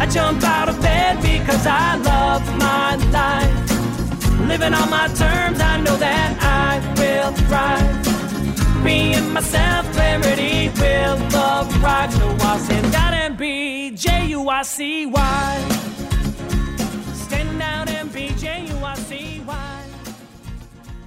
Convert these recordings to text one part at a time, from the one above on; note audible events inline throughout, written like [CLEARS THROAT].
I jump out of bed because I love my life. Living on my terms, I know that I will thrive. Being myself, clarity will arrive. So I'll stand out and be J U I C Y. Stand out and be J U I C Y.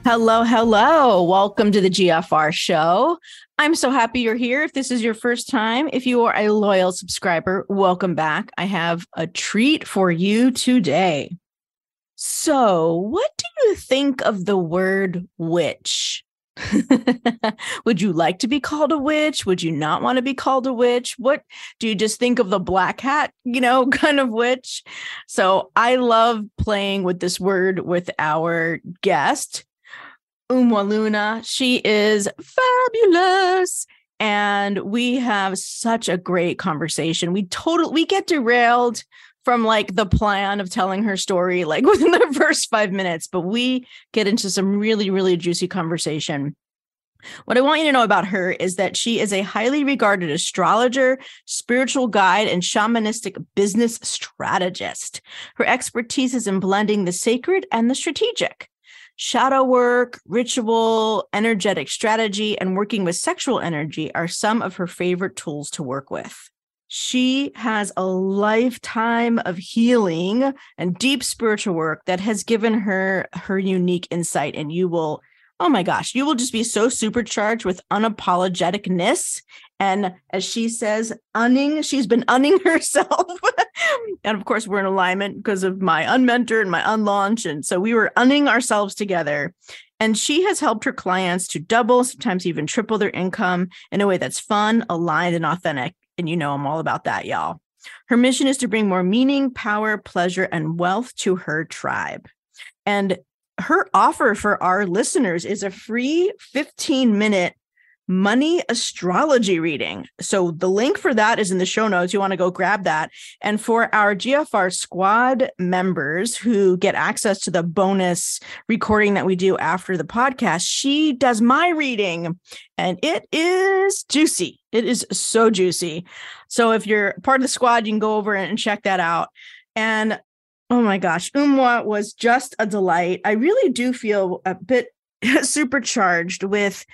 Hello, hello. Welcome to the GFR show. I'm so happy you're here. If this is your first time, if you are a loyal subscriber, welcome back. I have a treat for you today. So, what do you think of the word witch? [LAUGHS] Would you like to be called a witch? Would you not want to be called a witch? What do you just think of the black hat, you know, [LAUGHS] kind of witch? So, I love playing with this word with our guest. Umoh Luna. She is fabulous. And we have such a great conversation. We totally we get derailed from like the plan of telling her story like [LAUGHS] within the first five minutes, but we get into some really, really juicy conversation. What I want you to know about her is that she is a highly regarded astrologer, spiritual guide, and shamanistic business strategist. Her expertise is in blending the sacred and the strategic shadow work, ritual, energetic strategy, and working with sexual energy are some of her favorite tools to work with. She has a lifetime of healing and deep spiritual work that has given her her unique insight and you will oh my gosh, you will just be so supercharged with unapologeticness. And as she says, unning, she's been unning [LAUGHS] herself. and of course, we're in alignment because of my unmentor and my unlaunch. And so we were unning ourselves together. And she has helped her clients to double, sometimes even triple their income in a way that's fun, aligned, and authentic. And you know, I'm all about that, y'all. Her mission is to bring more meaning, power, pleasure, and wealth to her tribe. And her offer for our listeners is a free 15 minute money astrology reading. So the link for that is in the show notes. You want to go grab that. And for our GFR squad members who get access to the bonus recording that we do after the podcast, she does my reading and it is juicy. It is so juicy. So if you're part of the squad, you can go over and check that out. And Oh my gosh, Umoh was just a delight. I really do feel a bit [LAUGHS] supercharged with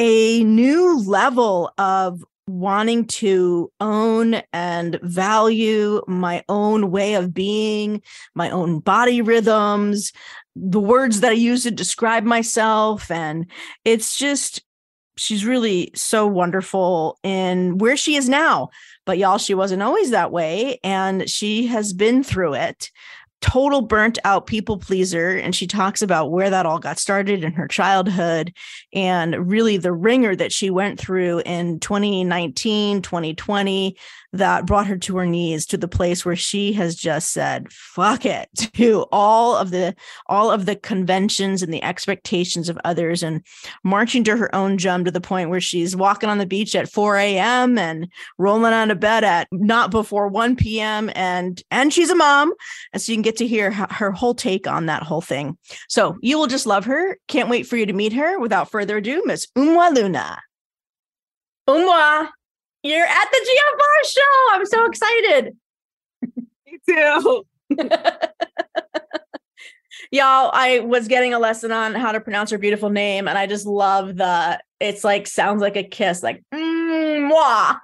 a new level of wanting to own and value my own way of being, my own body rhythms, the words that I use to describe myself. And it's just, she's really so wonderful in where she is now. But y'all, she wasn't always that way. And she has been through it. Total burnt out people pleaser. And she talks about where that all got started in her childhood and really the ringer that she went through in 2019, 2020, that brought her to her knees to the place where she has just said fuck it [LAUGHS] to all of the all of the conventions and the expectations of others and marching to her own jump to the point where she's walking on the beach at 4 a.m and rolling out of bed at not before 1 p.m and and she's a mom. And so you can get to hear her whole take on that whole thing. So you will just love her. Can't wait for you to meet her. Without further ado miss umoh luna umoh you're at the GFR show. I'm so excited. Me too. [LAUGHS] Y'all, I was getting a lesson on how to pronounce her beautiful name, and I just love the it's like sounds like a kiss, like mm, moi.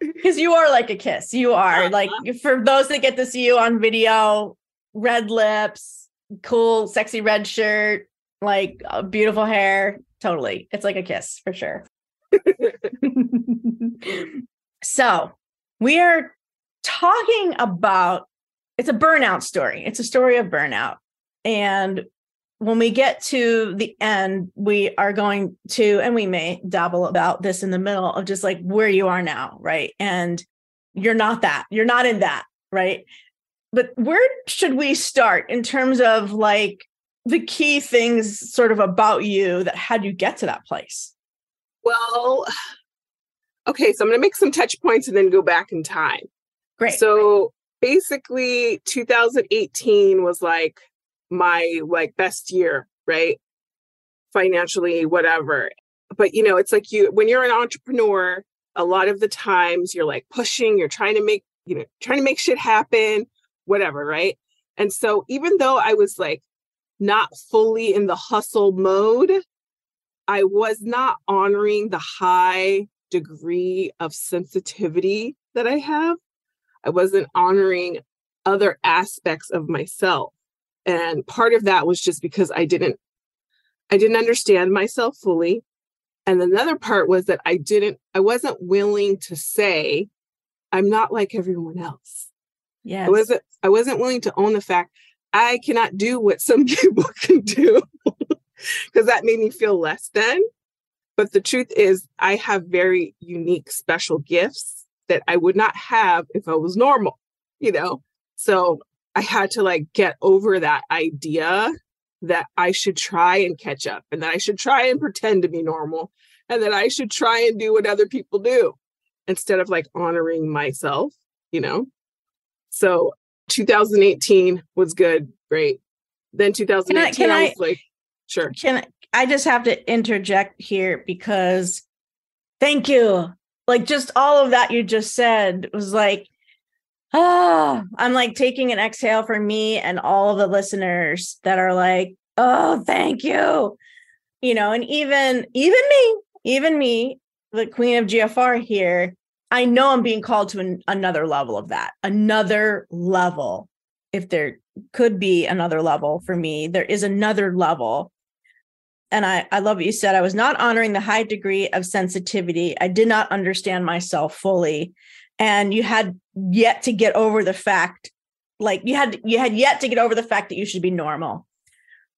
Because [LAUGHS] you you are like a kiss. You are Uh-huh. like for those that get to see you on video, red lips, cool, sexy red shirt, like uh, beautiful hair. Totally. It's like a kiss for sure. So, we are talking about it's a burnout story. It's a story of burnout. And when we get to the end, we are going to, and we may dabble about this in the middle of just like where you are now, right? And you're not that, you're not in that, right? But where should we start in terms of like the key things sort of about you that had you get to that place? Well, okay, so I'm going to make some touch points and then go back in time. Great. So basically 2018 was like my like best year, right? Financially, whatever. But you know, it's like you when you're an entrepreneur, a lot of the times you're like pushing, you're trying to make, you know, trying to make shit happen, whatever, right? And so even though I was like not fully in the hustle mode, I was not honoring the high degree of sensitivity that I have. I wasn't honoring other aspects of myself. And part of that was just because I didn't I didn't understand myself fully. And another part was that I didn't I wasn't willing to say I'm not like everyone else. yes. I wasn't I wasn't willing to own the fact I cannot do what some [LAUGHS] people can do [LAUGHS] because that made me feel less than. But the truth is I have very unique special gifts that I would not have if I was normal, you know. So I had to like get over that idea that I should try and catch up and that I should try and pretend to be normal and that I should try and do what other people do instead of like honoring myself, you know. So 2018 was good, great. Then 2019 can I, I- was like, sure. Can I just have to interject here because thank you. Like just all of that you just said was like, ah, [SIGHS] I'm like taking an exhale for me and all of the listeners that are like, oh, thank you. You know, and even even me, even me, the queen of GFR here, I know I'm being called to an, another level of that, another level. If there could be another level for me, there is another level and I, I love what you said. I was not honoring the high degree of sensitivity. I did not understand myself fully. And you had yet to get over the fact, like you had you had yet to get over the fact that you should be normal.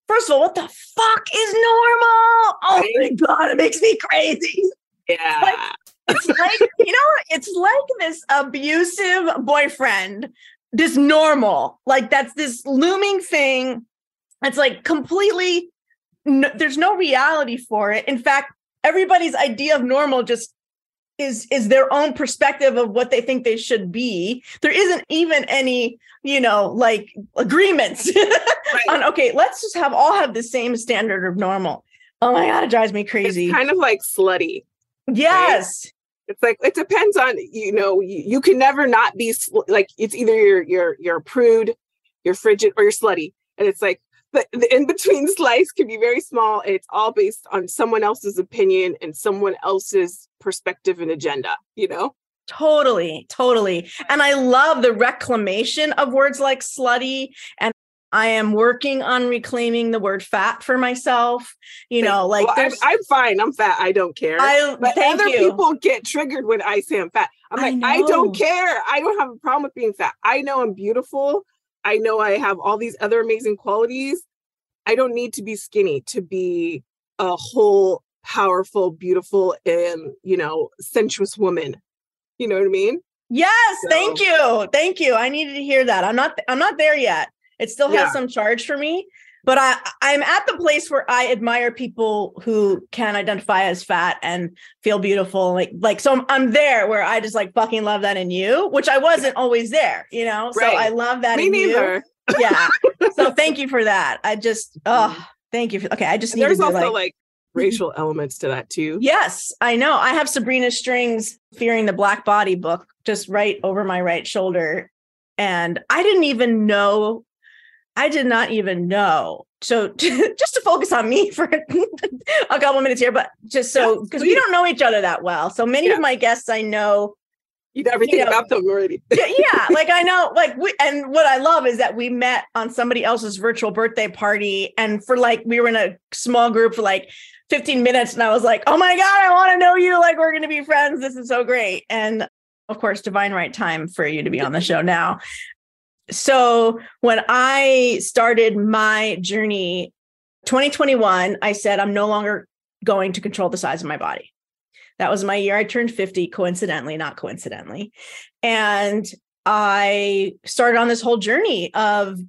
First of all, what the fuck is normal? Oh my god, it makes me crazy. Yeah. It's like, [LAUGHS] you know, it's like this abusive boyfriend, this normal, like that's this looming thing. It's like completely, no, there's no reality for it. In fact, everybody's idea of normal just is is their own perspective of what they think they should be. There isn't even any, you know, like agreements [LAUGHS] on okay, let's just have all have the same standard of normal. Oh my god, it drives me crazy. It's kind of like slutty. yes. It's like it depends on you know you, you can never not be sl- like it's either you're you're you're a prude, you're frigid, or you're slutty, and it's like the, the in between slice can be very small. It's all based on someone else's opinion and someone else's perspective and agenda. You know, Totally, totally. And I love the reclamation of words like slutty. And I am working on reclaiming the word fat for myself. You know, like well, I'm, I'm fine. I'm fat. I don't care. I but other you. people get triggered when I say I'm fat. I'm like, I, know. don't care. I don't have a problem with being fat. I know I'm beautiful. I know I have all these other amazing qualities. I don't need to be skinny to be a whole, powerful, beautiful, and you know, sensuous woman. You know what I mean? yes, thank you. Thank you. I needed to hear that. I'm not I'm not there yet. It still has Yeah. some charge for me. But I, I'm at the place where I admire people who can identify as fat and feel beautiful. Like, like so I'm, I'm there where I just like fucking love that in you, which I wasn't always there, you know? Right. So I love that Me in you. neither. yeah. [LAUGHS] So thank you for that. I just oh thank you. For, okay, I just need there's to also like, like [LAUGHS] racial elements to that too. yes, I know. I have Sabrina Strings fearing the black body book just right over my right shoulder. And I didn't even know, I did not even know. So [LAUGHS] just to focus on me for [LAUGHS] a couple minutes here, but just so because we don't know each other that well. So many Yeah. of my guests I know You know everything You know, about them already. [LAUGHS] yeah, yeah, like I know, like we, and what I love is that we met on somebody else's virtual birthday party, and for like we were in a small group for like 15 minutes, and I was like, oh my god, I want to know you, like we're gonna be friends. This is so great, and of course, divine right time for you to be on the show now. So when I started my journey, 2021, I said I'm no longer going to control the size of my body. That was my year I turned 50, coincidentally, not coincidentally. And I started on this whole journey of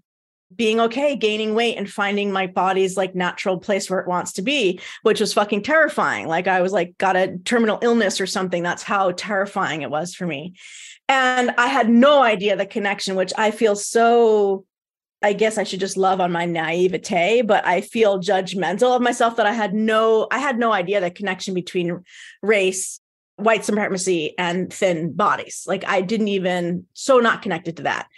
being okay, gaining weight and finding my body's like natural place where it wants to be, which was fucking terrifying. Like I was like got a terminal illness or something. That's how terrifying it was for me. And I had no idea the connection, which I feel so I guess I should just love on my naivete, but I feel judgmental of myself that I had no, I had no idea the connection between race, white supremacy, and thin bodies. Like I didn't even, so not connected to that.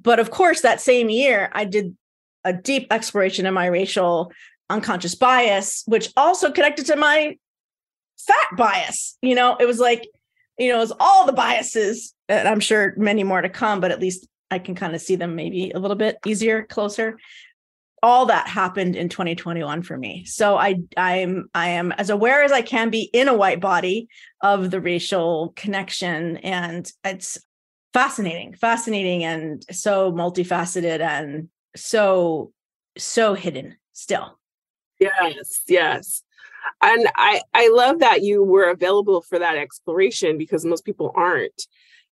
But of course, that same year, I did a deep exploration of my racial unconscious bias, which also connected to my fat bias. You know, it was like, you know, was all the biases, and I'm sure many more to come, but at least I can kind of see them maybe a little bit easier, closer. All that happened in 2021 for me. So I I'm I am as aware as I can be in a white body of the racial connection. And it's fascinating, fascinating and so multifaceted and so, so hidden still. Yes, yes. And I I love that you were available for that exploration because most people aren't.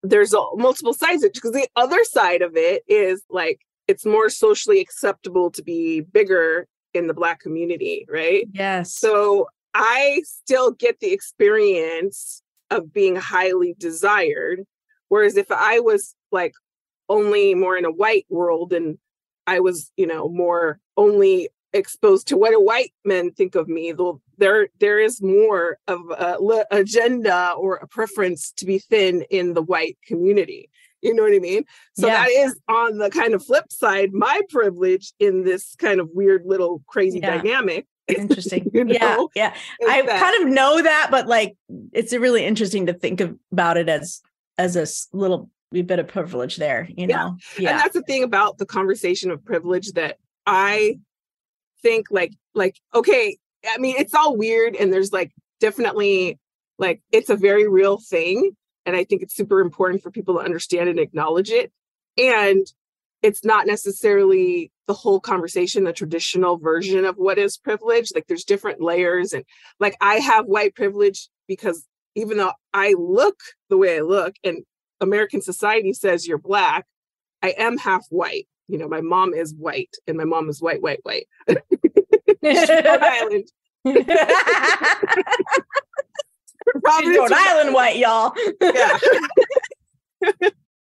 There's a, multiple sides of it because the other side of it is like it's more socially acceptable to be bigger in the black community, right? Yes. So I still get the experience of being highly desired. Whereas if I was like only more in a white world and I was, you know, more only exposed to what do white men think of me, though there there is more of a le- agenda or a preference to be thin in the white community. You know what I mean? So Yeah. that is on the kind of flip side, my privilege in this kind of weird little crazy Yeah. dynamic. [LAUGHS] Interesting. You yeah. know, Yeah. is I that- kind of know that, but like it's really interesting to think of, about it as as a little bit of privilege there, you Yeah. know? And that's the thing about the conversation of privilege that I think like like okay, I mean it's all weird and there's like definitely like it's a very real thing and I think it's super important for people to understand and acknowledge it. And it's not necessarily the whole conversation, the traditional version of what is privilege. Like there's different layers and like I have white privilege because even though I look the way I look and American society says you're black, I am half white. You know, my mom is white and my mom is white, white, white. [LAUGHS] [LAUGHS] She's Rhode Island. [LAUGHS] Providence, Rhode Island white, y'all. Yeah.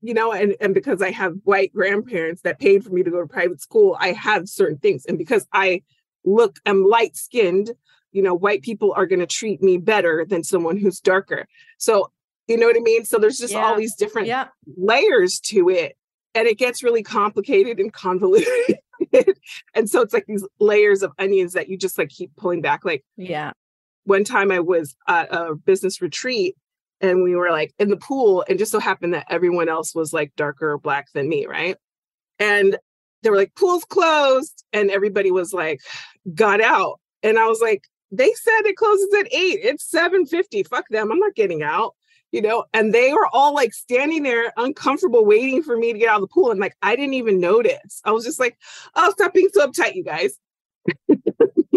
you know, and, and because I have white grandparents that paid for me to go to private school, I have certain things. And because I look, I'm light skinned, you know, white people are going to treat me better than someone who's darker. So, you know what I mean? So there's just all these different yeah. layers to it and it gets really complicated and convoluted. [LAUGHS] And so it's like these layers of onions that you just like keep pulling back. Like Yeah. one time i was at a business retreat and we were like in the pool and just so happened that everyone else was like darker or black than me right? And they were like pool's closed. And everybody was like got out. And i was like they said it closes at 8 it's 7.50 fuck them. I'm not getting out you know and they were all like standing there uncomfortable waiting for me to get out of the pool and like i didn't even notice. I was just like oh stop being so uptight you guys. [LAUGHS]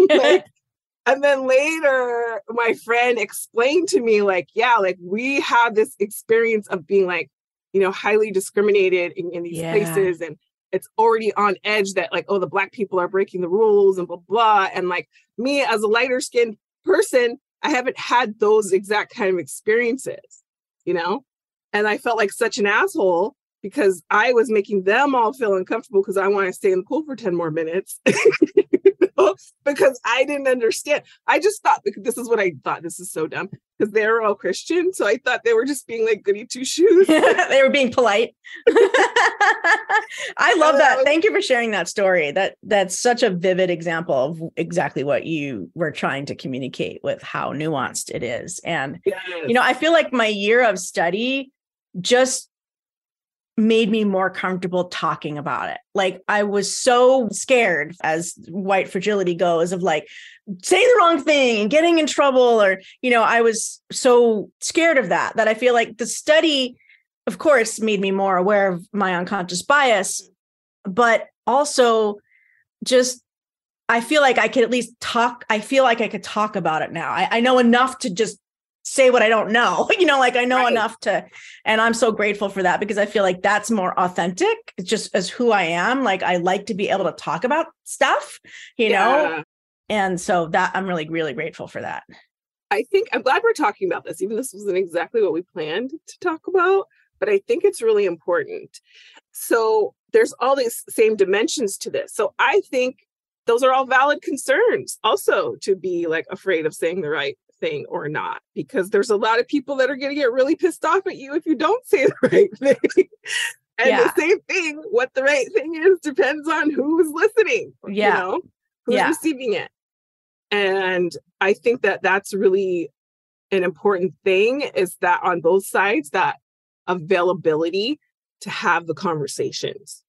Like, [LAUGHS] and then later my friend explained to me like yeah like we have this experience of being like you know highly discriminated in, in these Yeah. places and it's already on edge that like oh the black people are breaking the rules and blah blah and like me as a lighter skinned person i haven't had those exact kind of experiences you know and i felt like such an asshole because i was making them all feel uncomfortable because i want to stay in the pool for 10 more minutes? [LAUGHS] [LAUGHS] because i didn't understand i just thought this is what i thought this is so dumb because they were all christian so i thought they were just being like goody two shoes [LAUGHS] they were being polite. [LAUGHS] I love that. Was- Thank you for sharing that story. That that's such a vivid example of exactly what you were trying to communicate with how nuanced it is. And you know, I feel like my year of study just made me more comfortable talking about it. Like I was so scared as white fragility goes of like saying the wrong thing and getting in trouble or you know, I was so scared of that that I feel like the study of course made me more aware of my unconscious bias but also just I feel like I could at least talk I feel like I could talk about it now. I, I know enough to just say what I don't know. [LAUGHS] you know, like I know right. enough to, and I'm so grateful for that because I feel like that's more authentic. It's just as who I am. Like I like to be able to talk about stuff, you yeah. know? And so that I'm really, really grateful for that. I think I'm glad we're talking about this, even this wasn't exactly what we planned to talk about, but I think it's really important. So there's all these same dimensions to this. So I think those are all valid concerns also to be like afraid of saying the right thing or not because there's a lot of people that are going to get really pissed off at you if you don't say [LAUGHS] the right thing and yeah. the same thing what the right thing is depends on who's listening yeah you know who's yeah. receiving it and i think that that's really an important thing is that on both sides that availability to have the conversations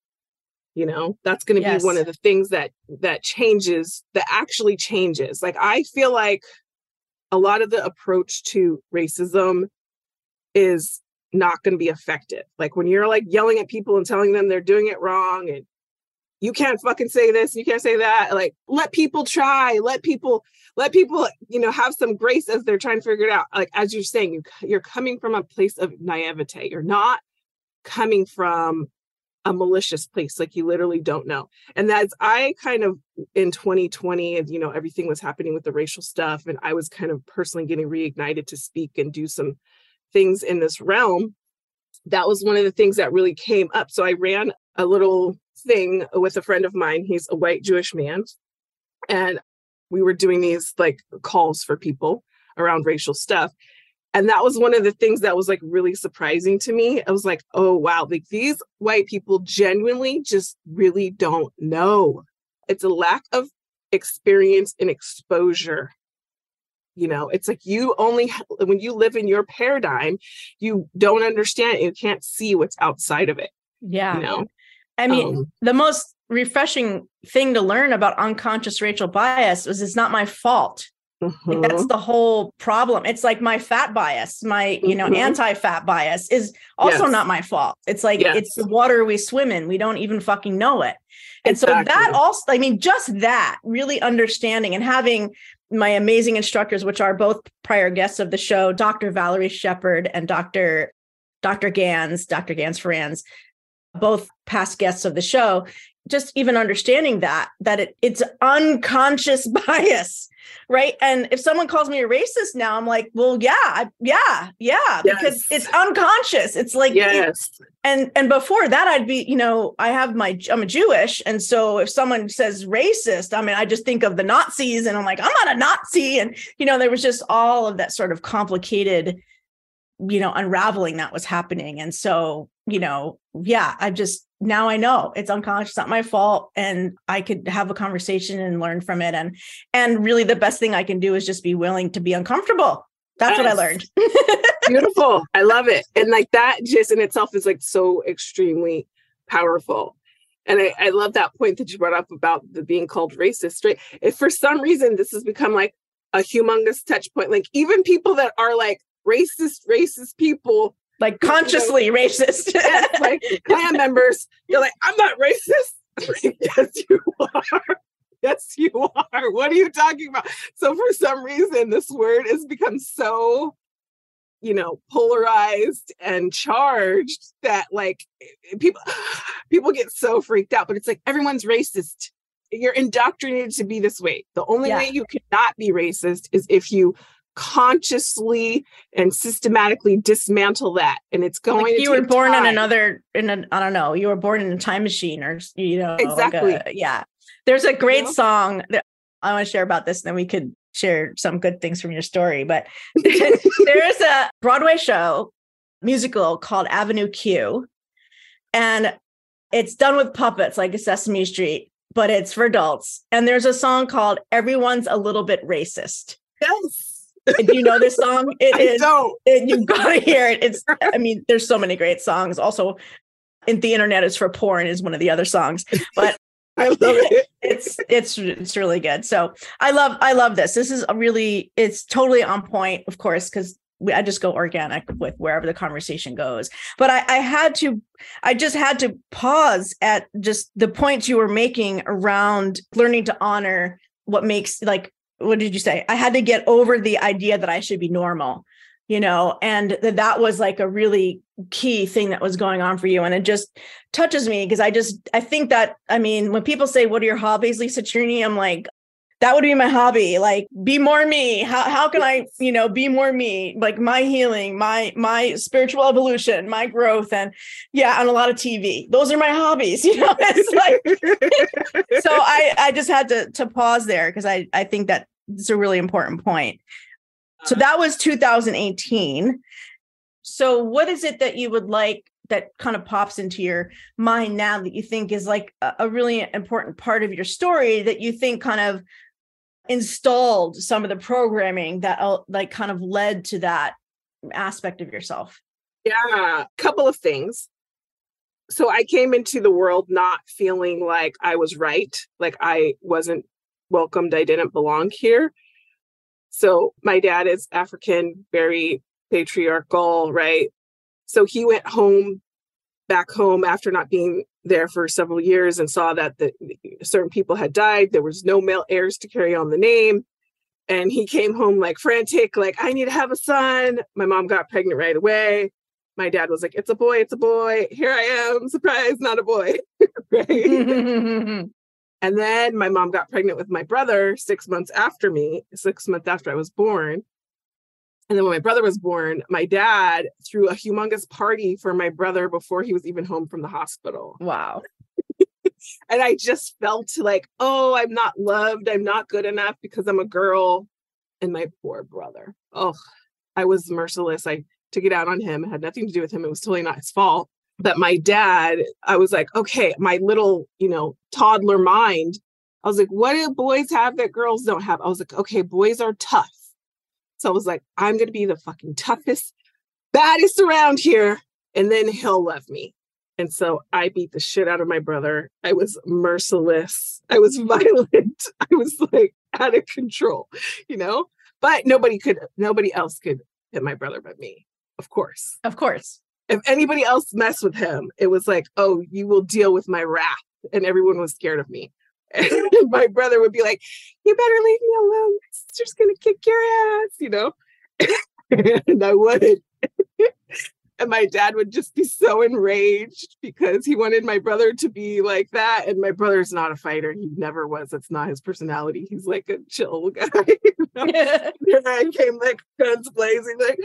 you know that's going to yes. be one of the things that that changes that actually changes like i feel like a lot of the approach to racism is not going to be effective. Like when you're like yelling at people and telling them they're doing it wrong and you can't fucking say this, you can't say that. Like let people try, let people let people, you know, have some grace as they're trying to figure it out. Like as you're saying, you you're coming from a place of naivete. You're not coming from a malicious place like you literally don't know. And that's i kind of in 2020 and you know everything was happening with the racial stuff and i was kind of personally getting reignited to speak and do some things in this realm that was one of the things that really came up. So i ran a little thing with a friend of mine. He's a white jewish man and we were doing these like calls for people around racial stuff and that was one of the things that was like really surprising to me. I was like oh wow like these white people genuinely just really don't know. It's a lack of experience and exposure you know? It's like you only when you live in your paradigm you don't understand you can't see what's outside of it yeah. you know? I mean um, the most refreshing thing to learn about unconscious racial bias was it's not my fault like that's mm-hmm. the whole problem. It's like my fat bias, my, you know, mm-hmm. anti-fat bias is also yes. not my fault. It's like yes. it's the water we swim in. We don't even fucking know it. And exactly. so that also, I mean, just that really understanding and having my amazing instructors, which are both prior guests of the show, Dr. Valerie Shepard and Dr. Dr. Gans, Dr. Gans Franz, both past guests of the show, just even understanding that, that it, it's unconscious [LAUGHS] bias right? And if someone calls me a racist now i'm like well yeah yeah yeah yes. because it's unconscious. It's like yes. It, and and before that i'd be you know i have my i'm a jewish. And so if someone says racist i mean i just think of the nazis and i'm like i'm not a nazi. And you know there was just all of that sort of complicated you know unraveling that was happening. And so you know yeah i just now I know it's unconscious, not my fault, and I could have a conversation and learn from it. And and really, the best thing I can do is just be willing to be uncomfortable. That's yes. what I learned. [LAUGHS] Beautiful. I love it. And like that just in itself is like so extremely powerful. And I, I love that point that you brought up about the being called racist, right? If for some reason this has become like a humongous touch point, like even people that are like racist, racist people like consciously [LAUGHS] racist. yes, like Klan members, you're like, I'm not racist. [LAUGHS] yes, you are. Yes, you are. What are you talking about? So for some reason, this word has become so, you know, polarized and charged that like eh, people [SIGHS] people get so freaked out. But it's like everyone's racist. You're indoctrinated to be this way. The only yeah. way you cannot be racist is if you consciously and systematically dismantle that and it's going like you were born time. in another in a i don't know you were born in a time machine or you know uh, exactly like a, yeah there's a great you know? song that i want to share about this and then we could share some good things from your story but [LAUGHS] there's a broadway show musical called avenue q and it's done with puppets like sesame street but it's for adults and there's a song called everyone's a little bit racist yes Do you know this song? [LAUGHS] It I is. don't. it- you've got to hear it. It's. I mean, there's so many great songs. Also, "In the Internet is for Porn" is one of the other songs, but [LAUGHS] I love it. [LAUGHS] it's it's it's really good. So I love I love this. This is a really it's totally on point, of course, because I just go organic with wherever the conversation goes. But I, I had to I just had to pause at just the points you were making around learning to honor what makes like what did you say? I had to get over the idea that I should be normal, you know, and that that was like a really key thing that was going on for you. And it just touches me because I just I think that I mean when people say what are your hobbies, Lisa Cherney, I'm like that would be my hobby. Like be more me. How, how can i you know be more me? Like my healing my my spiritual evolution my growth and yeah on a lot of tv those are my hobbies [LAUGHS] you know? It's like [LAUGHS] so i i just had to to pause there because i i think that it's a really important point. So uh-huh. that was 2018 so what is it that you would like that kind of pops into your mind now that you think is like a, a really important part of your story that you think kind of installed some of the programming that uh, like kind of led to that aspect of yourself Yeah, a couple of things. So I came into the world not feeling like I was right, like I wasn't welcomed, I didn't belong here. So my dad is African, very patriarchal, right? So he went home back home after not being there for several years and saw that the certain people had died. There was no male heirs to carry on the name. And he came home like frantic, like, I need to have a son. My mom got pregnant right away. My dad was like, It's a boy, it's a boy. Here I am, surprise, not a boy. [LAUGHS] right. [LAUGHS] and then my mom got pregnant with my brother six months after me, six months after I was born. And then when my brother was born, my dad threw a humongous party for my brother before he was even home from the hospital. wow [LAUGHS] And I just felt like, oh, I'm not loved. I'm not good enough because I'm a girl. And my poor brother. Oh, I was merciless. I took it out on him. It had nothing to do with him. It was totally not his fault. But my dad, I was like, okay, my little, you know, toddler mind. I was like, what do boys have that girls don't have? I was like, okay, boys are tough. So I was like, I'm going to be the fucking toughest, baddest around here. And then he'll love me. And so I beat the shit out of my brother. I was merciless. I was [LAUGHS] violent. I was like out of control, you know? But nobody could, nobody else could hit my brother but me, of course. of course If anybody else messed with him, it was like, oh, you will deal with my wrath. And everyone was scared of me. And [LAUGHS] my brother would be like, you better leave me alone. My sister's going to kick your ass, you know? [LAUGHS] and I would. [LAUGHS] and my dad would just be so enraged because he wanted my brother to be like that. And my brother's not a fighter. He never was. That's not his personality. He's like a chill guy. you know? And I came like guns blazing, like,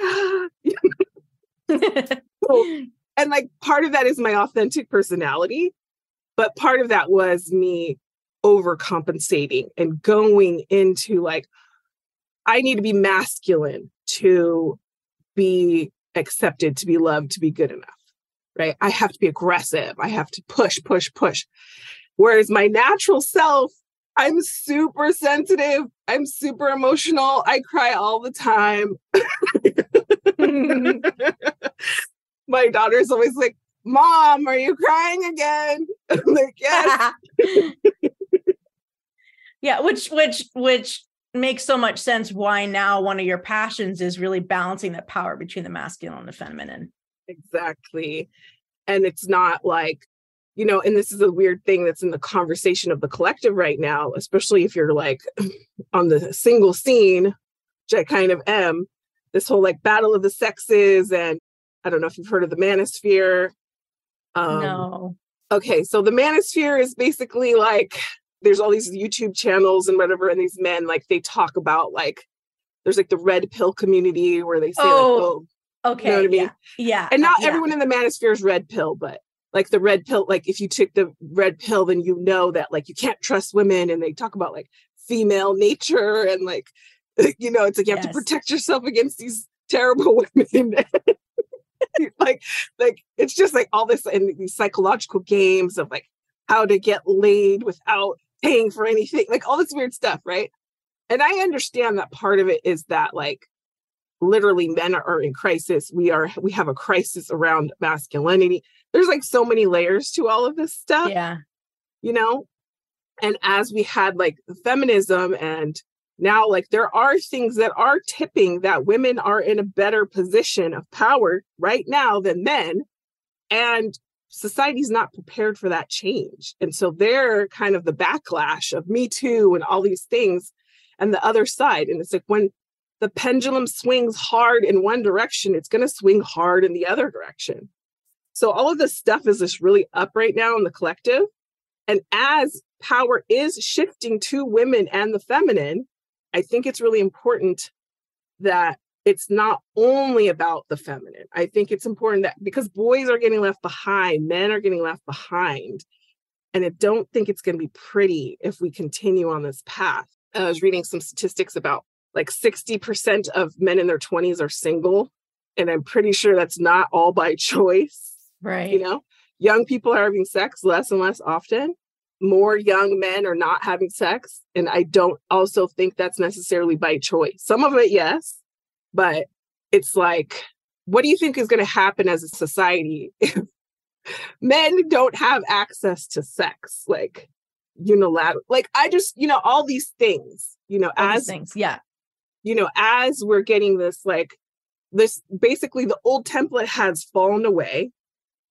[GASPS] and like part of that is my authentic personality, but part of that was me overcompensating and going into like, I need to be masculine to be accepted, to be loved, to be good enough. Right. I have to be aggressive. I have to push, push, push. Whereas my natural self, I'm super sensitive. I'm super emotional. I cry all the time. [LAUGHS] [LAUGHS] my daughter's always like, Mom, are you crying again? [LAUGHS] I'm like, yes. Yeah which which which makes so much sense why now one of your passions is really balancing that power between the masculine and the feminine Exactly. And it's not like, you know, and this is a weird thing that's in the conversation of the collective right now, especially if you're like [CLEARS THROAT] on the single scene, which I kind of am, this whole like battle of the sexes. And I don't know if you've heard of the manosphere. Um, no Okay, so the manosphere is basically like there's all these YouTube channels and whatever, and these men like they talk about like there's like the red pill community where they say like, Oh, oh, okay what I mean? yeah yeah and not yeah. everyone in the manosphere is red pill, but like the red pill, like if you took the red pill, then you know that like you can't trust women, and they talk about like female nature and like [LAUGHS] you know it's like you have Yes. to protect yourself against these terrible [LAUGHS] women. [LAUGHS] like like it's just like all this and these psychological games of like how to get laid without paying for anything, like all this weird stuff, right? and I understand that part of it is that like literally men are in crisis. We are we have a crisis around masculinity. There's like so many layers to all of this stuff. Yeah. You know? And as we had like feminism and now like there are things that are tipping that women are in a better position of power right now than men and society's not prepared for that change. And so they're kind of the backlash of me too and all these things and the other side. And it's like when the pendulum swings hard in one direction it's going to swing hard in the other direction. So all of this stuff is just really up right now in the collective. And as power is shifting to women and the feminine I think it's really important that it's not only about the feminine. I think it's important that because boys are getting left behind, men are getting left behind. And I don't think it's going to be pretty if we continue on this path. I was reading some statistics about like 60% of men in their 20s are single. And I'm pretty sure that's not all by [LAUGHS] choice. Right. You know, young people are having sex less and less often more young men are not having sex. And I don't also think that's necessarily by choice. Some of it, yes, but it's like, what do you think is going to happen as a society [LAUGHS] if men don't have access to sex? Like, unilateral, like, I just, you know, all these things, you know, All as things. Yeah. you know, as we're getting this, like, this basically the old template has fallen away,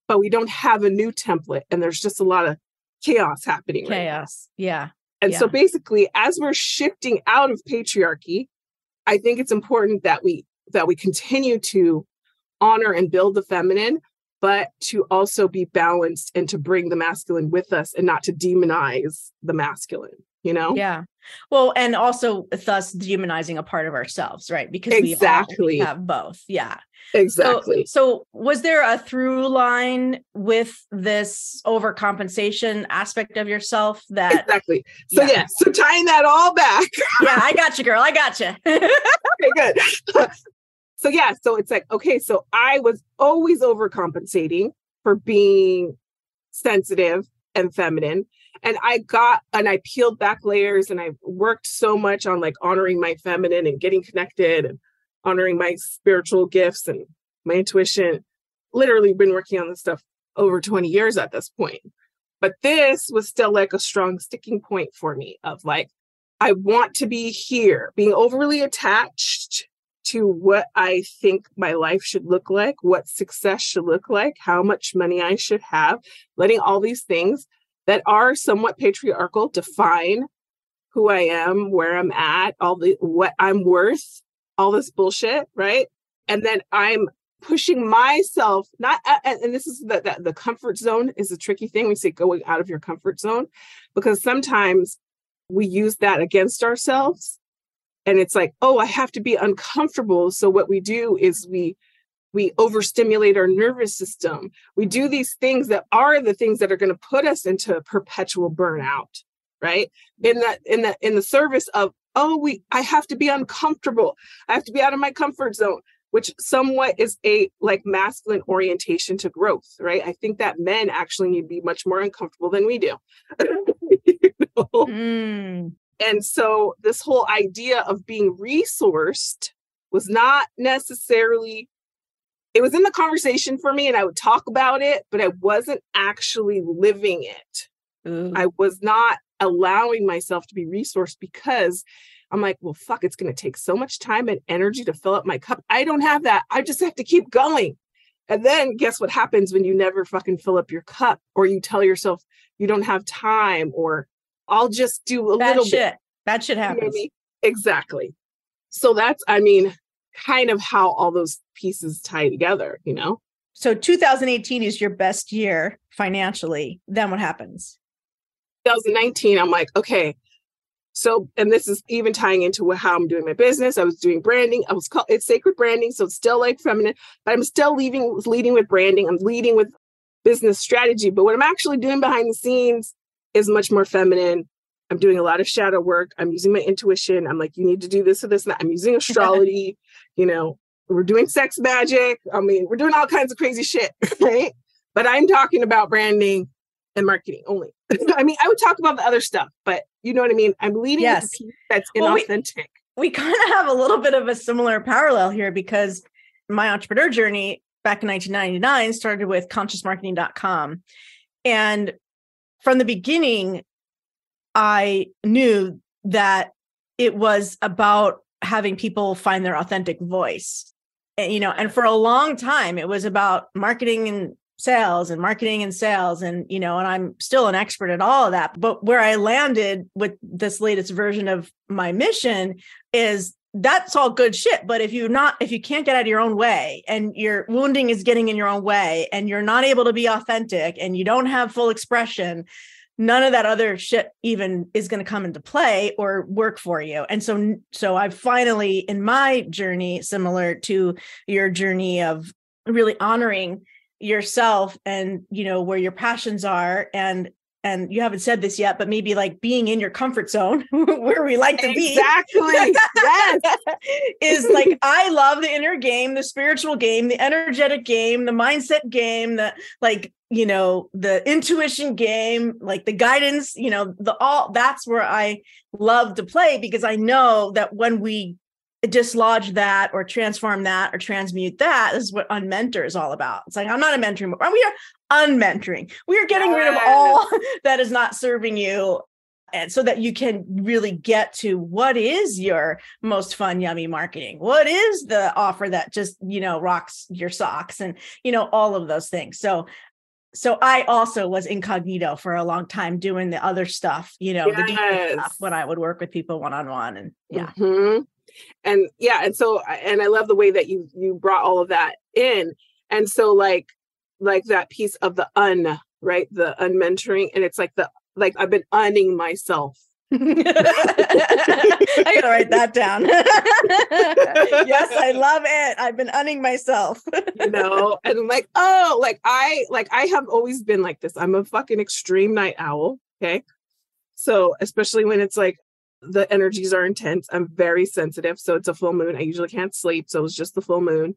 but we don't have a new template. And there's just a lot of chaos happening. right. Chaos. Yeah. And so basically, as we're shifting out of patriarchy, I think it's important that we that we continue to honor and build the feminine, but to also be balanced and to bring the masculine with us and not to demonize the masculine, you know? Yeah. Well, and also thus demonizing a part of ourselves, right? Because we Exactly. have both. Yeah. Exactly. So, so was there a through line with this overcompensation aspect of yourself that exactly. So Yeah. yeah, so tying that all back. [LAUGHS] yeah, I got you, girl. I got you. okay, good. [LAUGHS] so yeah, so it's like, okay, so I was always overcompensating for being sensitive and feminine. And I got and I peeled back layers and I worked so much on like honoring my feminine and getting connected and honoring my spiritual gifts and my intuition. Literally been working on this stuff over 20 years at this point. But this was still like a strong sticking point for me of like, I want to be here, being overly attached to what I think my life should look like, what success should look like, how much money I should have, letting all these things that are somewhat patriarchal define who I am, where I'm at, all the what I'm worth, all this bullshit, right? And then I'm pushing myself not and this is the, the the comfort zone is a tricky thing we say going out of your comfort zone because sometimes we use that against ourselves and it's like oh i have to be uncomfortable so what we do is we we overstimulate our nervous system. We do these things that are the things that are going to put us into perpetual burnout right? In that in that in the service of oh we i have to be uncomfortable. I have to be out of my comfort zone which somewhat is a like masculine orientation to growth right? I think that men actually need to be much more uncomfortable than we do. [LAUGHS] You know? Mm, And so this whole idea of being resourced was not necessarily it was in the conversation for me and I would talk about it, but I wasn't actually living it. ooh, I was not allowing myself to be resourced because I'm like, well, fuck, it's going to take so much time and energy to fill up my cup. I don't have that. I just have to keep going. And then guess what happens when you never fucking fill up your cup or you tell yourself you don't have time or I'll just do a bad little shit. bit. Bad shit You know I happens. mean? Exactly. So that's, I mean, kind of how all those pieces tie together, you know? So 2018 is your best year financially. Then what happens? 2019, I'm like, okay. So, and this is even tying into how I'm doing my business. I was doing branding. I was called it's sacred branding, so it's still like feminine, but I'm still leading leading with branding. I'm leading with business strategy. But what I'm actually doing behind the scenes is much more feminine. I'm doing a lot of shadow work. I'm using my intuition. I'm like, you need to do this or this and that. I'm using astrology. [LAUGHS] you know, we're doing sex magic. I mean, we're doing all kinds of crazy shit, [LAUGHS] right? But I'm talking about branding and marketing only. [LAUGHS] I mean, I would talk about the other stuff, but You know what I mean? I'm leading Yes. with the piece that's Well, we- we kind of have a little bit of a similar parallel here because my entrepreneur journey back in 1999 started with consciousmarketing.com. And from the beginning, I knew that it was about having people find their authentic voice. And, you know, and for a long time, it was about marketing and sales and marketing and sales. And, you know, and I'm still an expert at all of that. But where I landed with this latest version of my mission is that's all good shit but if you're not if you can't get out of your own way and your wounding is getting in your own way and you're not able to be authentic and you don't have full expression none of that other shit even is going to come into play or work for you and so so i've finally in my journey similar to your journey of really honoring yourself and you know where your passions are and and you haven't said this yet but maybe like being in your comfort zone [LAUGHS] where we like to be Exactly. yes. [LAUGHS] is like I love the inner game, the spiritual game, the energetic game, the mindset game, the like, you know, the intuition game, like the guidance, you know, the all that's where I love to play because I know that when we dislodge that or transform that or transmute that this is what unmentor is all about. It's like I'm not a mentoring, but we are unmentoring. We are getting rid of all [LAUGHS] that is not serving you and so that you can really get to what is your most fun yummy marketing what is the offer that just you know rocks your socks and you know all of those things so so i also was incognito for a long time doing the other stuff you know Yes. stuff when i would work with people one-on-one and yeah Mhm. And yeah, and so and I love the way that you you brought all of that in. And so like like that piece of the un, right? The unmentoring. And it's like the like I've been unning myself. I gotta write that down. [LAUGHS] Yes i love it. I've been unning myself. You know and I'm like oh like i like i have always been like this. I'm a fucking extreme night owl okay? So especially when it's like the energies are intense. I'm very sensitive so it's a full moon. I usually can't sleep so it was just the full moon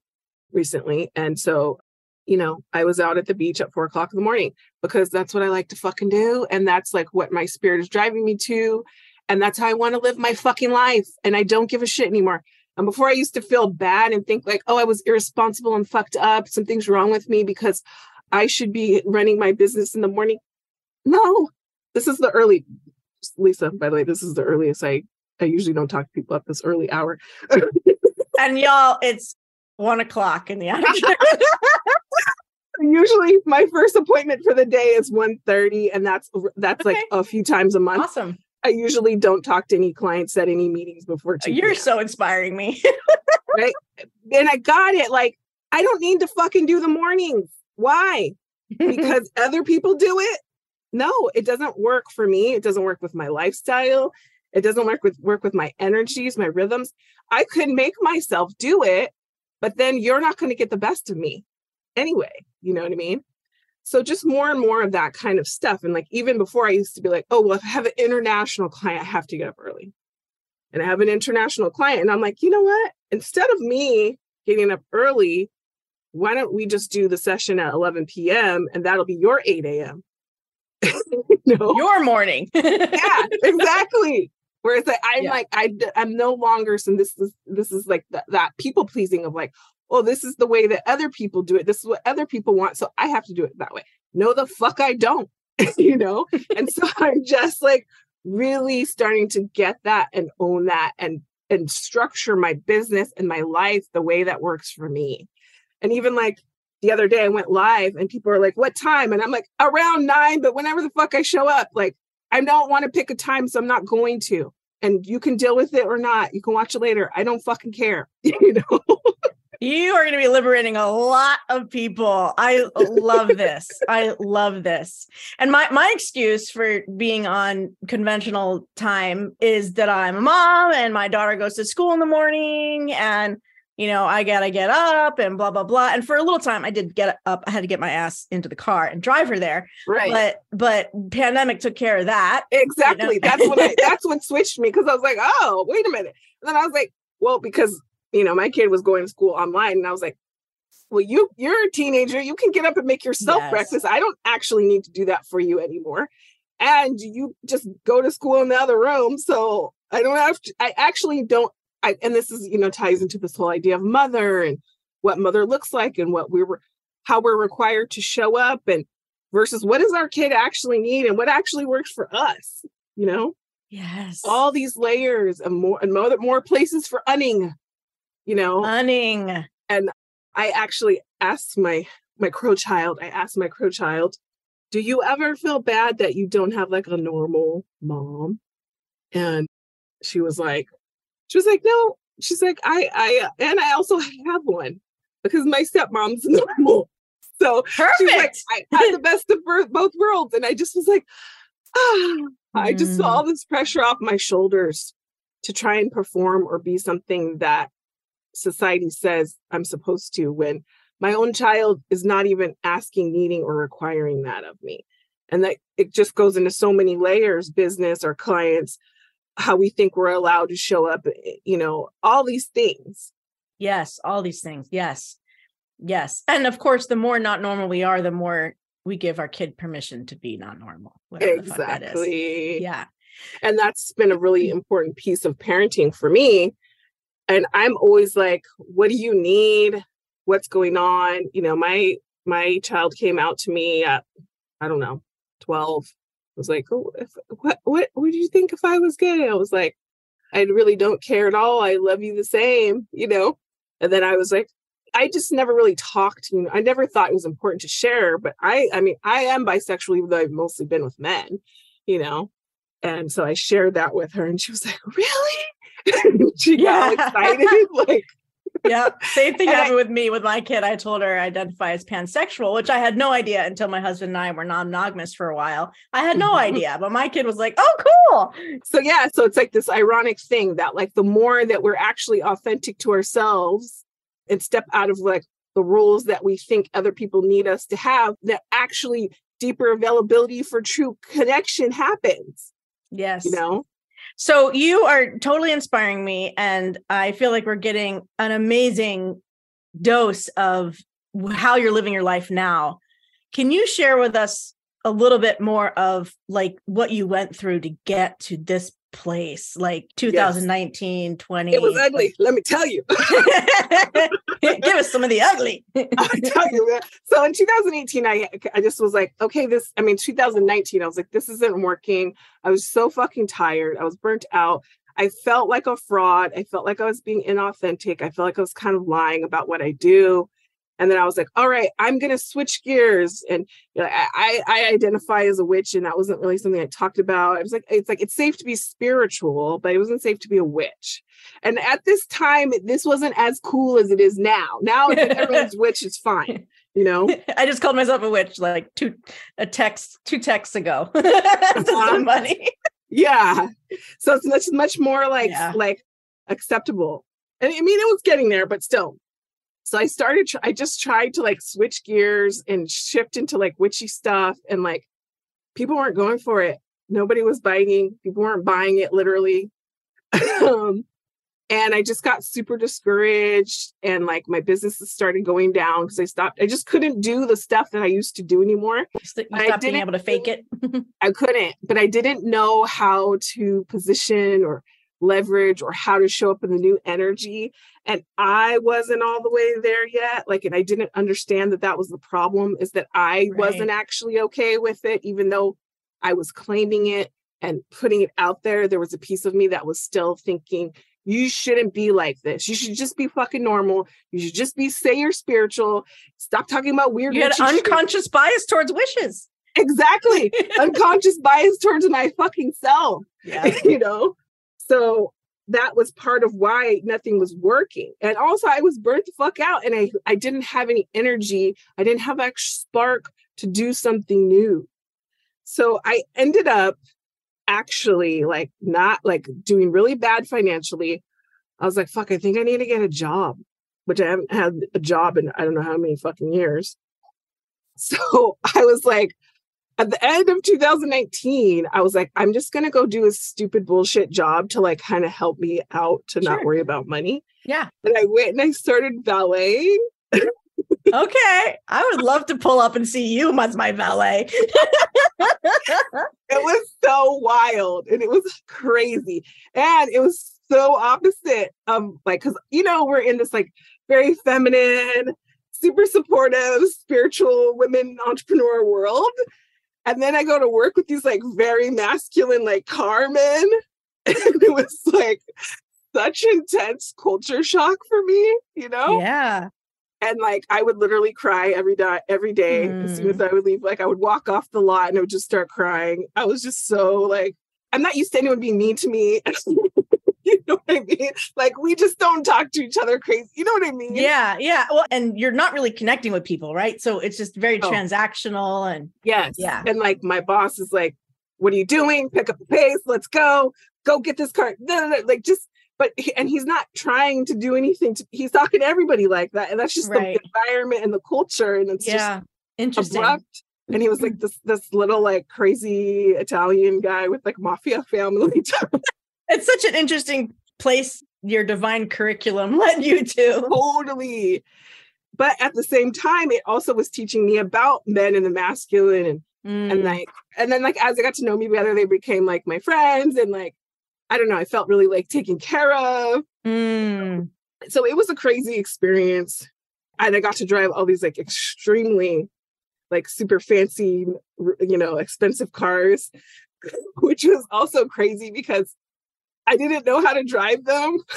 recently and so you know i was out at the beach at four o'clock in the morning because that's what i like to fucking do and that's like what my spirit is driving me to and that's how i want to live my fucking life and i don't give a shit anymore and before I used to feel bad and think like, oh, I was irresponsible and fucked up, something's wrong with me because I should be running my business in the morning. No, this is the early, Lisa, by the way, this is the earliest I, I usually don't talk to people at this early hour. and y'all it's one o'clock in the [LAUGHS] afternoon [LAUGHS] usually my first appointment for the day is 1.30 and that's that's like a few times a month. awesome I usually don't talk to any clients at any meetings before 2 you're so inspiring me [LAUGHS] Right. and I got it. Like, I don't need to fucking do the mornings. Why? [LAUGHS] because other people do it no it doesn't work for me it doesn't work with my lifestyle it doesn't work with work with my energies my rhythms i could make myself do it but then you're not going to get the best of me anyway you know what i mean so just more and more of that kind of stuff and like even before i used to be like oh well if i have an international client i have to get up early and i have an international client and i'm like you know what instead of me getting up early why don't we just do the session at 11 p.m. and that'll be your 8 a.m. [LAUGHS] no, your morning yeah, exactly. Whereas like, I'm Yeah. like I'm no longer so this is this is like th- that people pleasing of like oh this is the way that other people do it this is what other people want so I have to do it that way. No, the fuck I don't. [LAUGHS] you know, and so [LAUGHS] I'm just like really starting to get that and own that and and structure my business and my life the way that works for me. And even like the other day I went live and people are like, what time? And I'm like, around nine, but whenever the fuck I show up, like I don't want to pick a time, so I'm not going to. And you can deal with it or not. You can watch it later. I don't fucking care. [LAUGHS] you know? You are going to be liberating a lot of people. I love [LAUGHS] this. I love this. And my my excuse for being on conventional time is that I'm a mom and my daughter goes to school in the morning and you know, I got to get up and blah blah blah. And for a little time I did get up. I had to get my ass into the car and drive her there. right. But but pandemic took care of that. exactly. That's what I that's what switched me because I was like, oh, wait a minute. And then I was like, well, because you know, my kid was going to school online and I was like, well, you you're a teenager. You can get up and make yourself Yes. breakfast. I don't actually need to do that for you anymore. and you just go to school in the other room. So I don't have to, I actually don't, I, and this is, you know, ties into this whole idea of mother and what mother looks like and what we were, how we're required to show up and versus what does our kid actually need and what actually works for us, you know? Yes. All these layers and more and more, more places for unning, you know? Unning. And I actually asked my my crow child, I asked my crow child, do you ever feel bad that you don't have like a normal mom? And she was like, she was like, no. She's like, I, I, and I also have one because my stepmom's [LAUGHS] normal. So Perfect. she's like, I had the best of both worlds. And I just was like, ah, [SIGHS] I just saw Mm. all this pressure off my shoulders to try and perform or be something that society says I'm supposed to when my own child is not even asking, needing, or requiring that of me. And that it just goes into so many layers business, or clients, how we think we're allowed to show up, eh, you know, all these things. Yes, all these things. Yes. Yes. And of course, the more not normal we are, the more we give our kid permission to be not normal. whatever that is. Exactly. Yeah. And that's been a really Mm. important piece of parenting for me. And I'm always like, what do you need? What's going on? You know, my my child came out to me at, I don't know, 12. I was like, oh, if, what what would you think if I was gay? I was like, I really don't care at all. I love you the same, you know. And then I was like, I just never really talked. You know, I never thought it was important to share. But I, I mean, I am bisexual, even though I've mostly been with men, you know. And so I shared that with her, and she was like, "Really?" [LAUGHS] she got Yeah. excited, [LAUGHS] like, Yeah. Same thing And I- happened with me with my kid. I told her I identify as pansexual, which I had no idea until my husband and I were non-monogamous for a while. I had no Mhm. idea, but my kid was like, "Oh, cool." so yeah so it's like this ironic thing that like the more that we're actually authentic to ourselves and step out of like the rules that we think other people need us to have that actually deeper availability for true connection happens Yes. you know So you are totally inspiring me, and I feel like we're getting an amazing dose of how you're living your life now. Can you share with us a little bit more of like what you went through to get to this place, like 2019, 20? it was ugly let me tell you [LAUGHS] Give us some of the ugly. [LAUGHS] I tell you. So in 2018, I I just was like, okay, this. I mean, 2019, I was like, this isn't working. I was so fucking tired. I was burnt out. I felt like a fraud. I felt like I was being inauthentic. I felt like I was kind of lying about what I do. And then I was like, all right, I'm gonna switch gears. And you know, I, I identify as a witch, and that wasn't really something I talked about. I was like, it's like it's safe to be spiritual, but it wasn't safe to be a witch. And at this time, this wasn't as cool as it is now. Now [LAUGHS] everyone's witch is fine, you know. [LAUGHS] I just called myself a witch like two a text two texts ago [LAUGHS] to somebody. Uh-huh. Yeah. So it's much much more like Yeah. like acceptable. And I mean, it was getting there, but still. So I started. I just tried to like switch gears and shift into like witchy stuff, and like people weren't going for it. Nobody was biting. People weren't buying it literally. um, and I just got super discouraged, and like my businesses started going down because I stopped. I just couldn't do the stuff that I used to do anymore. You st- you I stopped being didn't able to fake it. I couldn't, but I didn't know how to position or leverage or how to show up in the new energy. And I wasn't all the way there yet. Like, and I didn't understand that that was the problem is that I Right. wasn't actually okay with it, even though I was claiming it and putting it out there. There was a piece of me that was still thinking, you shouldn't be like this. You should just be fucking normal. You should just be say you're spiritual. Stop talking about weird. You had witchy shit." unconscious bias towards wishes. exactly [LAUGHS] unconscious bias towards my fucking self Yeah. [LAUGHS] you know so that was part of why nothing was working. And also i was burnt the fuck out and i i didn't have any energy. I didn't have that spark to do something new. So i ended up actually like not like doing really bad financially. I was like fuck i think i need to get a job which i haven't had a job in i don't know how many fucking years. [LAUGHS] So i was like at the end of 2019, I was like, I'm just gonna go do a stupid bullshit job to like kind of help me out to not worry about money. Yeah. And I went and I started valeting. okay. I would love to pull up and see you as my valet. [LAUGHS] it was so wild and it was crazy. And it was so opposite of like, because, you know, we're in this like very feminine, super supportive, spiritual women entrepreneur world. And then I go to work with these like very masculine, like Carmen. And [LAUGHS] it was like such intense culture shock for me, you know? Yeah. And like I would literally cry every day, every day mm. as soon as mm. I would leave. Like I would walk off the lot and I would just start crying. I was just so like, I'm not used to anyone being mean to me. [LAUGHS] know what I mean? Like we just don't talk to each other crazy. You know what I mean? Yeah, yeah. Well, and you're not really connecting with people, right? So it's just very oh. transactional and yes. Yeah. And like my boss is like, what are you doing? Pick up the pace. Let's go. Go get this car. Like just but and he's not trying to do anything to he's talking to everybody like that and that's just right. the environment and the culture and it's yeah just interesting abrupt. and he was like this this little like crazy italian guy with like mafia family [LAUGHS] it's such an interesting place your divine curriculum [LAUGHS] led you to totally but at the same time it also was teaching me about men and the masculine and mm. and like and then like as i got to know me better they became like my friends and like I don't know, I felt really like taken care of. Mm. So it was a crazy experience. And I got to drive all these like extremely like super fancy, you know, expensive cars, [LAUGHS] which was also crazy because I didn't know how to drive them. [LAUGHS]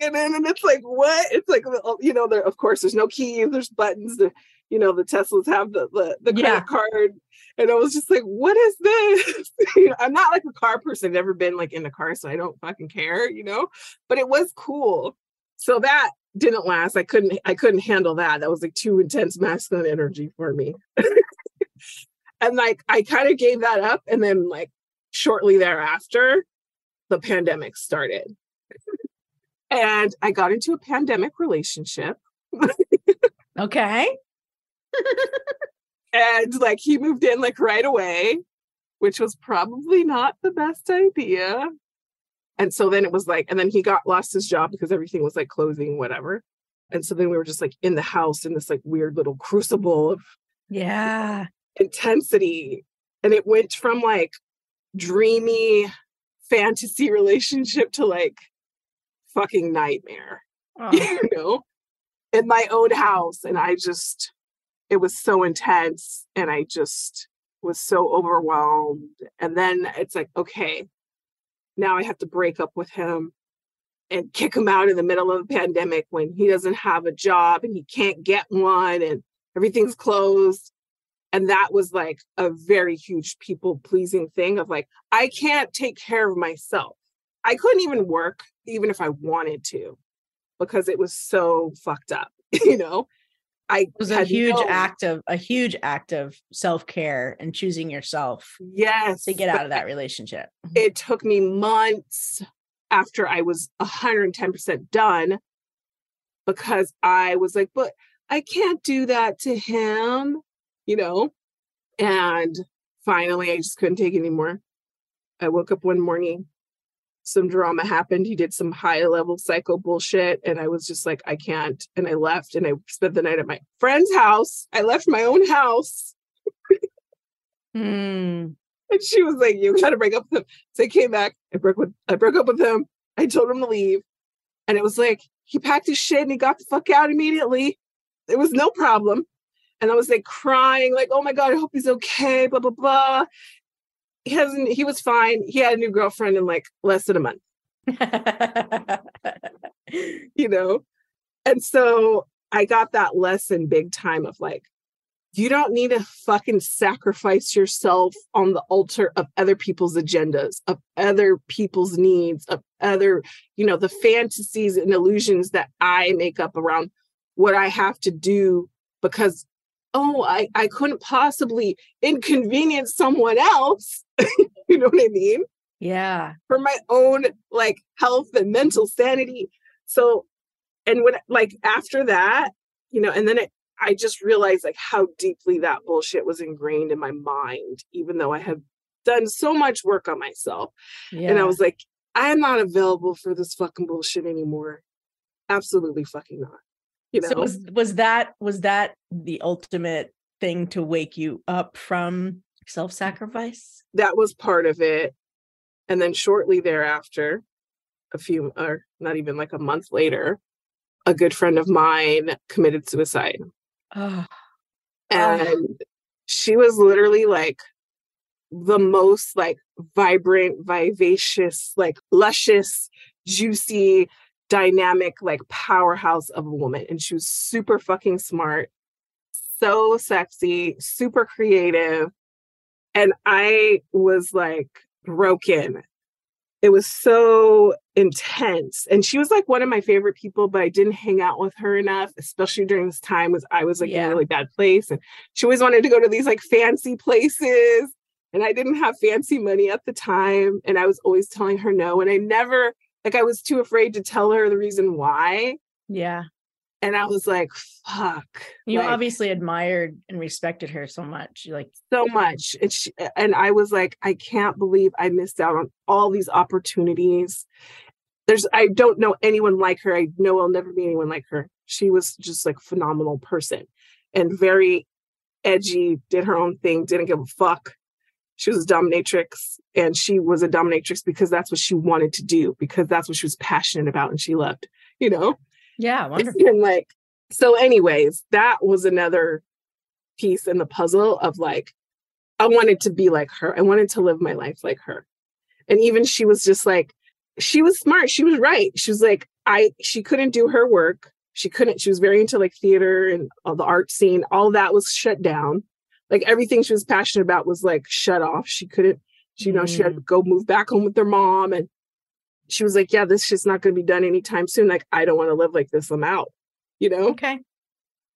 and then and it's like what it's like oh, you know there of course there's no keys there's buttons the you know the teslas have the the, the credit yeah. card and I was just like, what is this? [LAUGHS] you know, I'm not like a car person, I've never been like in a car, so I don't fucking care, you know. But it was cool. So that didn't last. I couldn't I couldn't handle that. That was like too intense masculine energy for me. [LAUGHS] and like I kind of gave that up. And then like shortly thereafter, the pandemic started. and I got into a pandemic relationship. okay [LAUGHS] and like he moved in like right away which was probably not the best idea and so then it was like and then he got lost his job because everything was like closing whatever and so then we were just like in the house in this like weird little crucible of yeah intensity and it went from like dreamy fantasy [LAUGHS] relationship to like fucking nightmare [LAUGHS] oh. you know in my own house and i just it was so intense and I just was so overwhelmed. And then it's like, okay, now I have to break up with him and kick him out in the middle of a pandemic when he doesn't have a job and he can't get one and everything's closed. And that was like a very huge people pleasing thing of like, I can't take care of myself. I couldn't even work, even if I wanted to, because it was so fucked up, [LAUGHS] you know? I it was a huge no, act of a huge act of self-care and choosing yourself. Yes. To get out of that relationship. Mm-hmm. It took me months after I was 110% done because I was like, but I can't do that to him, you know? And finally I just couldn't take anymore. I woke up one morning some drama happened. He did some high level psycho bullshit. And I was just like, I can't. And I left and I spent the night at my friend's house. I left my own house. mm. [LAUGHS] And she was like, You gotta break up with him. So I came back. I broke with I broke up with him. I told him to leave. And it was like he packed his shit and he got the fuck out immediately. It was no problem. And I was like crying, like, oh my God, I hope he's okay, blah, blah, blah. He hasn't he was fine. He had a new girlfriend in like less than a month. [LAUGHS] You know? And so i got that lesson big time of like you don't need to fucking sacrifice yourself on the altar of other people's agendas of other people's needs of other you know the fantasies and illusions that i make up around what i have to do because oh i i couldn't possibly inconvenience someone else [LAUGHS] you know what I mean? Yeah. For my own like health and mental sanity. So, and when like after that, you know, and then it, I just realized like how deeply that bullshit was ingrained in my mind, even though I had done so much work on myself. Yeah. And I was like, I'm not available for this fucking bullshit anymore. absolutely fucking not. You know, So was was that was that the ultimate thing to wake you up from self-sacrifice? that was part of it. And then shortly thereafter, a few or not even like a month later, a good friend of mine committed suicide. Oh, And she was literally like the most like vibrant, vivacious, like luscious, juicy, dynamic, like powerhouse of a woman. And she was super fucking smart, so sexy, super creative. And I was like broken. It was so intense. And she was like one of my favorite people, but I didn't hang out with her enough, especially during this time was I was like in a really bad place. And she always wanted to go to these like fancy places. And I didn't have fancy money at the time. And I was always telling her no. And I never, like, I was too afraid to tell her the reason why. yeah. And I was like, fuck. You like, obviously admired and respected her so much. Like, so much. And, she, and I was like, I can't believe I missed out on all these opportunities. There's, I don't know anyone like her. I know I'll never be anyone like her. She was just like phenomenal person and very edgy, did her own thing, didn't give a fuck. She was a dominatrix and she was a dominatrix because that's what she wanted to do, because that's what she was passionate about and she loved, you know? yeah, [LAUGHS] wonderful. and like so anyways that was another piece in the puzzle of like i wanted to be like her. I wanted to live my life like her. And even she was just like she was smart. She was right. She was like i she couldn't do her work. She couldn't she was very into like theater and all the art scene. All that was shut down like everything she was passionate about was like shut off. She couldn't she, you know she had to mm. go move back home with her mom and she was like yeah this shit's not going to be done anytime soon. Like i don't want to live like this. I'm out you know? Okay.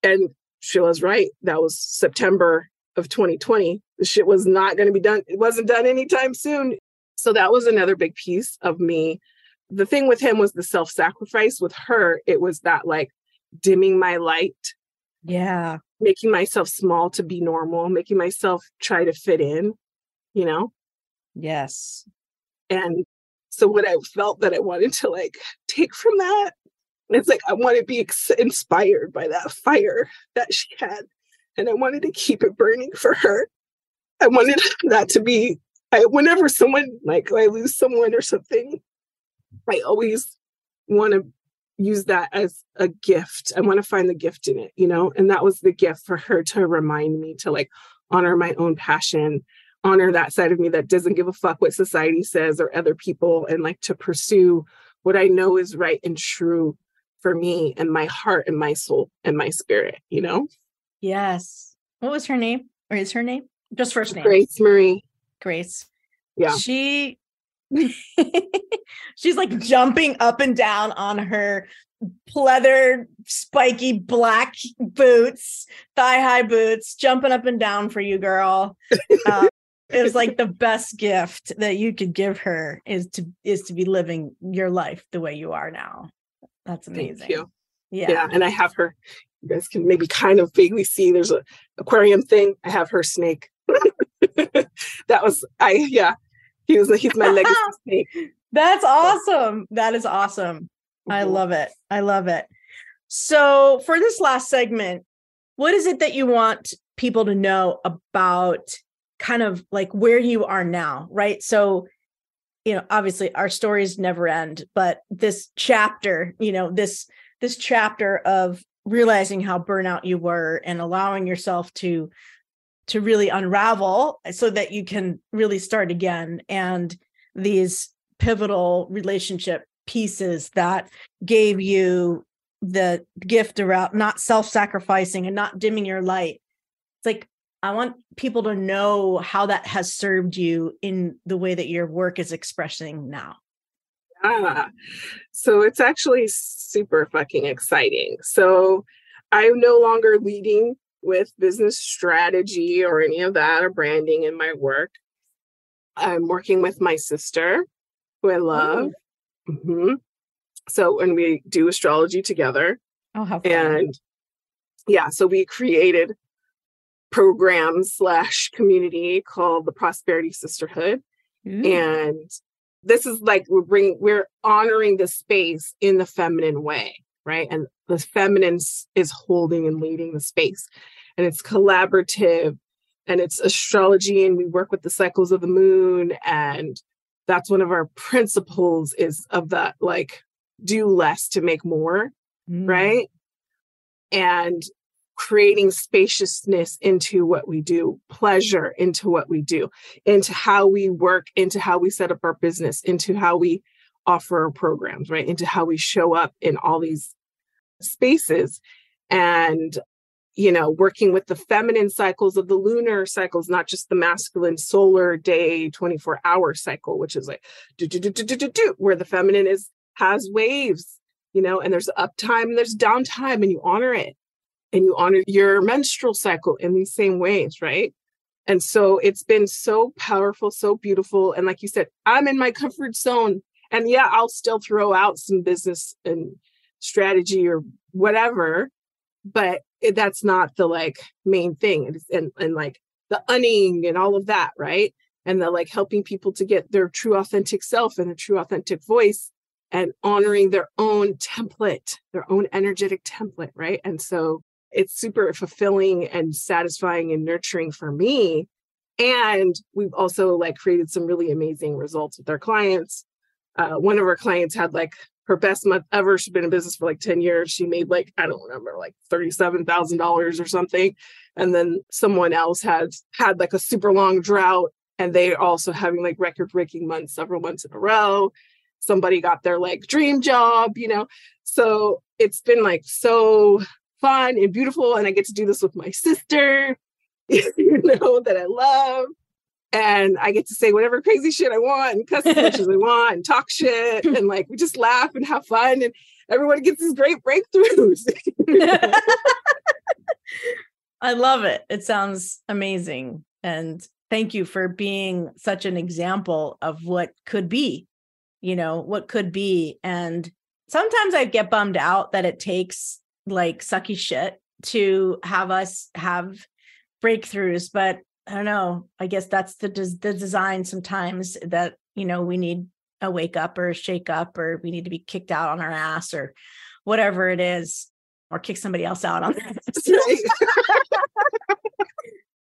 and she was right. That was september of 2020 the shit was not going to be done it wasn't done anytime soon. So that was another big piece of me. The thing with him was the self-sacrifice. With her it was that like dimming my light Yeah. making myself small to be normal making myself try to fit in you know Yes. and so what i felt that i wanted to like take from that it's like i want to be ex- inspired by that fire that she had and i wanted to keep it burning for her i wanted [LAUGHS] that to be I, whenever someone like i lose someone or something i always want to use that as a gift i want to find the gift in it you know and that was the gift for her to remind me to like honor my own passion honor that side of me that doesn't give a fuck what society says or other people and like to pursue what I know is right and true for me and my heart and my soul and my spirit, you know? Yes. What was her name? Or is her name? Just first name. Grace Marie. Grace. Yeah. She [LAUGHS] she's like jumping up and down on her pleather spiky black boots, thigh high boots, jumping up and down for you, girl. Uh, [LAUGHS] it was like the best gift that you could give her is to is to be living your life the way you are now. That's amazing. Thank you. Yeah. Yeah. And I have her, you guys can maybe kind of vaguely see there's a aquarium thing. I have her snake. [LAUGHS] that was I yeah. He was like, he's my legacy [LAUGHS] snake. That's awesome. That is awesome. I Mhm. love it. I love it. So, for this last segment, what is it that you want people to know about kind of like where you are now, right? So, you know, obviously our stories never end, but this chapter, you know, this this chapter of realizing how burnout you were and allowing yourself to to really unravel so that you can really start again. And these pivotal relationship pieces that gave you the gift around not self-sacrificing and not dimming your light. It's like i want people to know how that has served you in the way that your work is expressing now. Ah, so it's actually super fucking exciting. So I'm no longer leading with business strategy or any of that or branding in my work. I'm working with my sister, who I love. Mhm. So, and we do astrology together. oh how And yeah, so we created program slash community called the Prosperity Sisterhood and this is like we're bringing we're honoring the space in the feminine way right? And the feminine is holding and leading the space. And it's collaborative and it's astrology and we work with the cycles of the moon and that's one of our principles is of that like do less to make more mm. right and creating spaciousness into what we do pleasure into what we do into how we work into how we set up our business into how we offer programs right into how we show up in all these spaces and you know, working with the feminine cycles of the lunar cycles, not just the masculine solar day 24 hour cycle, which is like do, do, do, do, do, do, do, where the feminine is has waves, you know, and there's uptime and there's downtime and you honor it and you honor your menstrual cycle in these same ways, right? And so it's been so powerful, so beautiful. And like you said, I'm in my comfort zone. And yeah, I'll still throw out some business and strategy or whatever, but that's not the like main thing. And and like the unning and all of that right? And the like helping people to get their true authentic self and a true authentic voice and honoring their own template their own energetic template right? And so it's super fulfilling and satisfying and nurturing for me. And we've also like created some really amazing results with our clients uh, one of our clients had like her best month ever. She'd been in business for like 10 years. She made like, I don't remember, like $37,000 or something. And then someone else had had like a super long drought and they also having like record breaking months several months in a row. Somebody got their like dream job, you know. So it's been like so fun and beautiful. And I get to do this with my sister, [LAUGHS] you know, that I love and I get to say whatever crazy shit I want and cuss as much as I [LAUGHS] want and talk shit [LAUGHS] and like we just laugh and have fun and everyone gets these great breakthroughs. [LAUGHS] I love it. It sounds amazing. And thank you for being such an example of what could be, you know, what could be. And sometimes I get bummed out that it takes like sucky shit to have us have breakthroughs, but I don't know. I guess that's the the design sometimes that you know we need a wake up or a shake up or we need to be kicked out on our ass or whatever it is or kick somebody else out on [LAUGHS] [LAUGHS]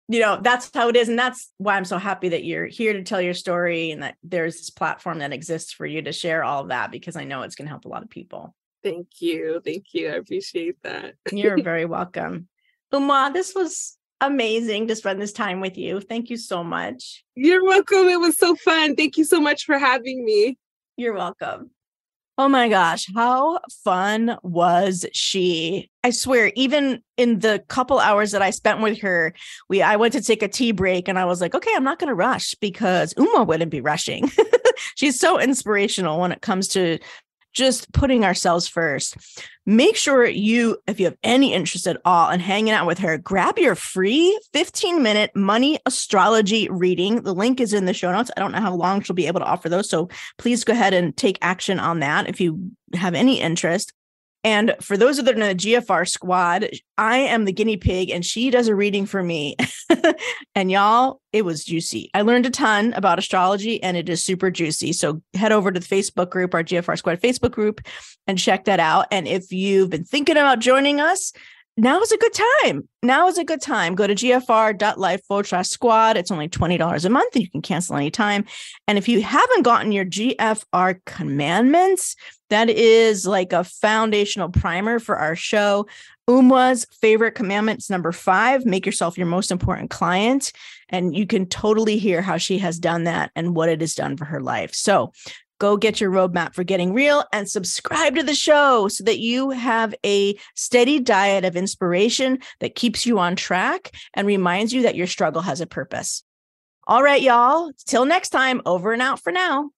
you know that's how it is and that's why i'm so happy that you're here to tell your story and that there's this platform that exists for you to share all of that because i know it's going to help a lot of people. Thank you thank you i appreciate that. You're [LAUGHS] very welcome. Umoh this was amazing to spend this time with you. Thank you so much. You're welcome. It was so fun. Thank you so much for having me. You're welcome. Oh my gosh, how fun was she? I swear, even in the couple hours that I spent with her, we I went to take a tea break and I was like, okay, I'm not going to rush because Umoh wouldn't be rushing. [LAUGHS] She's so inspirational when it comes to just putting ourselves first. Make sure you, if you have any interest at all in hanging out with her, grab your free 15 minute money astrology reading. The link is in the show notes. I don't know how long she'll be able to offer those. So please go ahead and take action on that if you have any interest. And for those that are in the GFR squad, I am the guinea pig and she does a reading for me. [LAUGHS] and y'all, it was juicy. I learned a ton about astrology and it is super juicy. So head over to the Facebook group, our GFR squad Facebook group, and check that out. And if you've been thinking about joining us, now is a good time. Now is a good time. Go to gfr.life forward squad. It's only $20 a month and you can cancel anytime. And if you haven't gotten your GFR commandments, that is like a foundational primer for our show. Umoh's favorite commandments number five make yourself your most important client. And you can totally hear how she has done that and what it has done for her life. So go get your roadmap for getting real and subscribe to the show so that you have a steady diet of inspiration that keeps you on track and reminds you that your struggle has a purpose. All right, y'all. Till next time, over and out for now.